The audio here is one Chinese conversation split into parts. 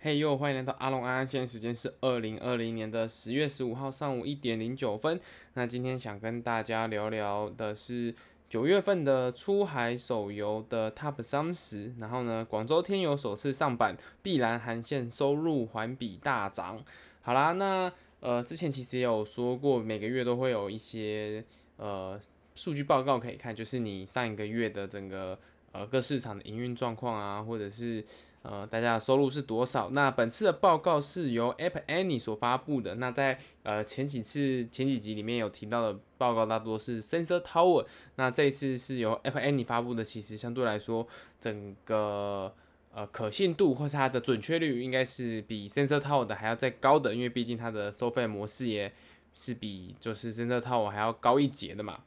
嘿呦，欢迎来到阿龙安安，现在时间是二零二零年的十月十五号上午一点零九分。那今天想跟大家聊聊的是九月份的出海手游的 TOP 三十。然后呢，广州天游首次上榜，碧蓝航线收入环比大涨。好啦，那呃之前其实也有说过，每个月都会有一些呃数据报告可以看，就是你上一个月的整个呃各市场的营运状况啊，或者是。呃，大家的收入是多少？那本次的报告是由 App Annie 所发布的。那在呃前几次前几集里面有提到的报告，大多是 Sensor Tower。那这一次是由 App Annie 发布的，其实相对来说，整个呃可信度或是它的准确率，应该是比 Sensor Tower 的还要再高的，因为毕竟它的收费模式也是比就是 Sensor Tower 还要高一截的嘛。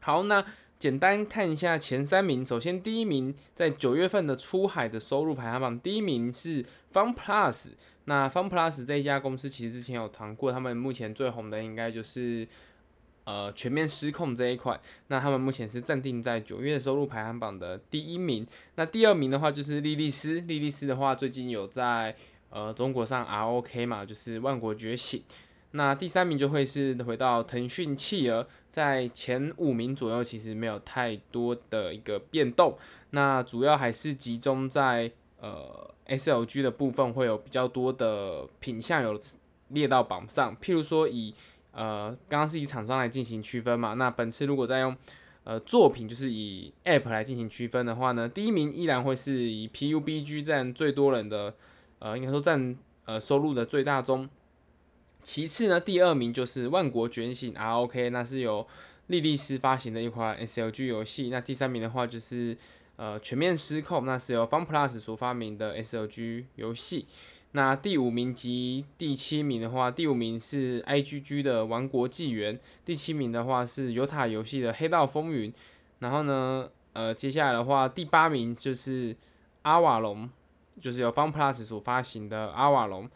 好，那。简单看一下前三名，首先第一名在九月份的出海的收入排行榜，第一名是 FunPlus。那 FunPlus 这一家公司其实之前有谈过，他们目前最红的应该就是呃全面失控这一款。那他们目前是暂定在九月收入排行榜的第一名。那第二名的话就是莉莉丝，莉莉丝的话最近有在呃中国上 ROK 嘛，就是万国觉醒。那第三名就会是回到腾讯企鹅，在前五名左右，其实没有太多的一个变动。那主要还是集中在呃 SLG 的部分，会有比较多的品项有列到榜上。譬如说以呃刚刚是以厂商来进行区分嘛，那本次如果再用呃作品，就是以 App 来进行区分的话呢，第一名依然会是以 PUBG 占最多人的，呃应该说占呃收入的最大宗。其次呢，第二名就是《万国觉醒》ROK，那是由莉莉丝发行的一款 SLG 游戏。那第三名的话就是呃《全面失控》，那是由 FunPlus 所发明的 SLG 游戏。那第五名及第七名的话，第五名是 IGG 的《王国纪元》，第七名的话是尤塔游戏的《黑道风云》。然后呢，呃，接下来的话，第八名就是阿瓦隆，就是由 FunPlus 所发行的阿瓦隆。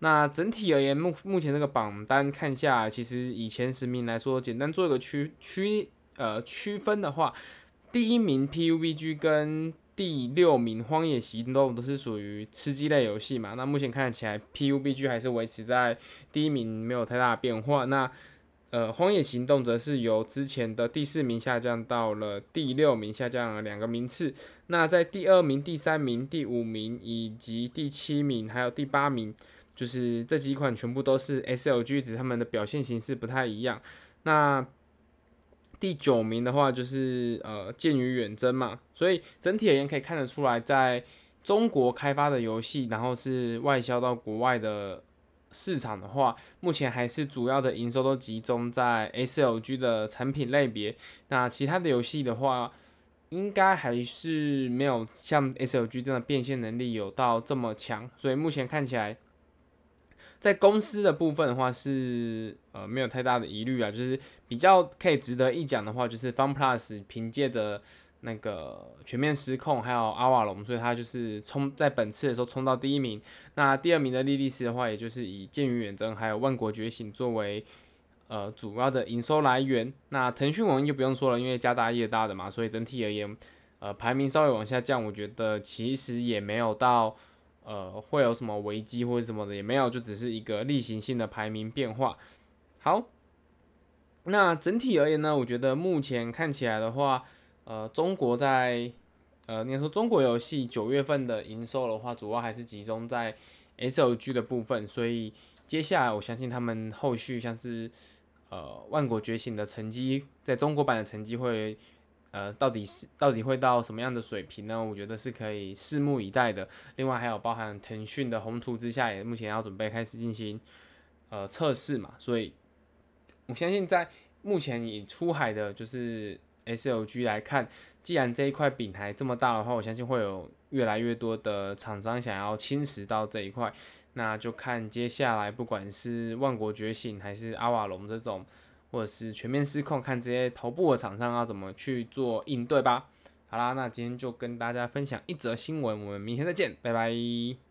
那整体而言，目目前这个榜单看下，其实以前十名来说，简单做一个区区呃区分的话，第一名 PUBG 跟第六名荒野行动都是属于吃鸡类游戏嘛。那目前看起来 PUBG 还是维持在第一名，没有太大的变化。那呃荒野行动则是由之前的第四名下降到了第六名，下降了两个名次。那在第二名、第三名、第五名以及第七名还有第八名。就是这几款全部都是 SLG，只他们的表现形式不太一样。那第九名的话就是呃剑与远征嘛，所以整体而言可以看得出来，在中国开发的游戏，然后是外销到国外的市场的话，目前还是主要的营收都集中在 SLG 的产品类别。那其他的游戏的话，应该还是没有像 SLG 这样的变现能力有到这么强，所以目前看起来。在公司的部分的话是呃没有太大的疑虑啊，就是比较可以值得一讲的话，就是 FunPlus 凭借着那个全面失控还有阿瓦隆，所以他就是冲在本次的时候冲到第一名。那第二名的莉莉丝的话，也就是以剑与远征还有万国觉醒作为呃主要的营收来源。那腾讯网就不用说了，因为家大业大的嘛，所以整体而言呃排名稍微往下降，我觉得其实也没有到。呃，会有什么危机或者什么的也没有，就只是一个例行性的排名变化。好，那整体而言呢，我觉得目前看起来的话，呃，中国在呃，你说中国游戏九月份的营收的话，主要还是集中在 SLG 的部分，所以接下来我相信他们后续像是呃万国觉醒的成绩，在中国版的成绩会。呃，到底是到底会到什么样的水平呢？我觉得是可以拭目以待的。另外还有包含腾讯的宏图之下，也目前要准备开始进行呃测试嘛。所以我相信在目前以出海的就是 SLG 来看，既然这一块饼还这么大的话，我相信会有越来越多的厂商想要侵蚀到这一块。那就看接下来不管是万国觉醒还是阿瓦隆这种。或者是全面失控，看这些头部的厂商要怎么去做应对吧。好啦，那今天就跟大家分享一则新闻，我们明天再见，拜拜。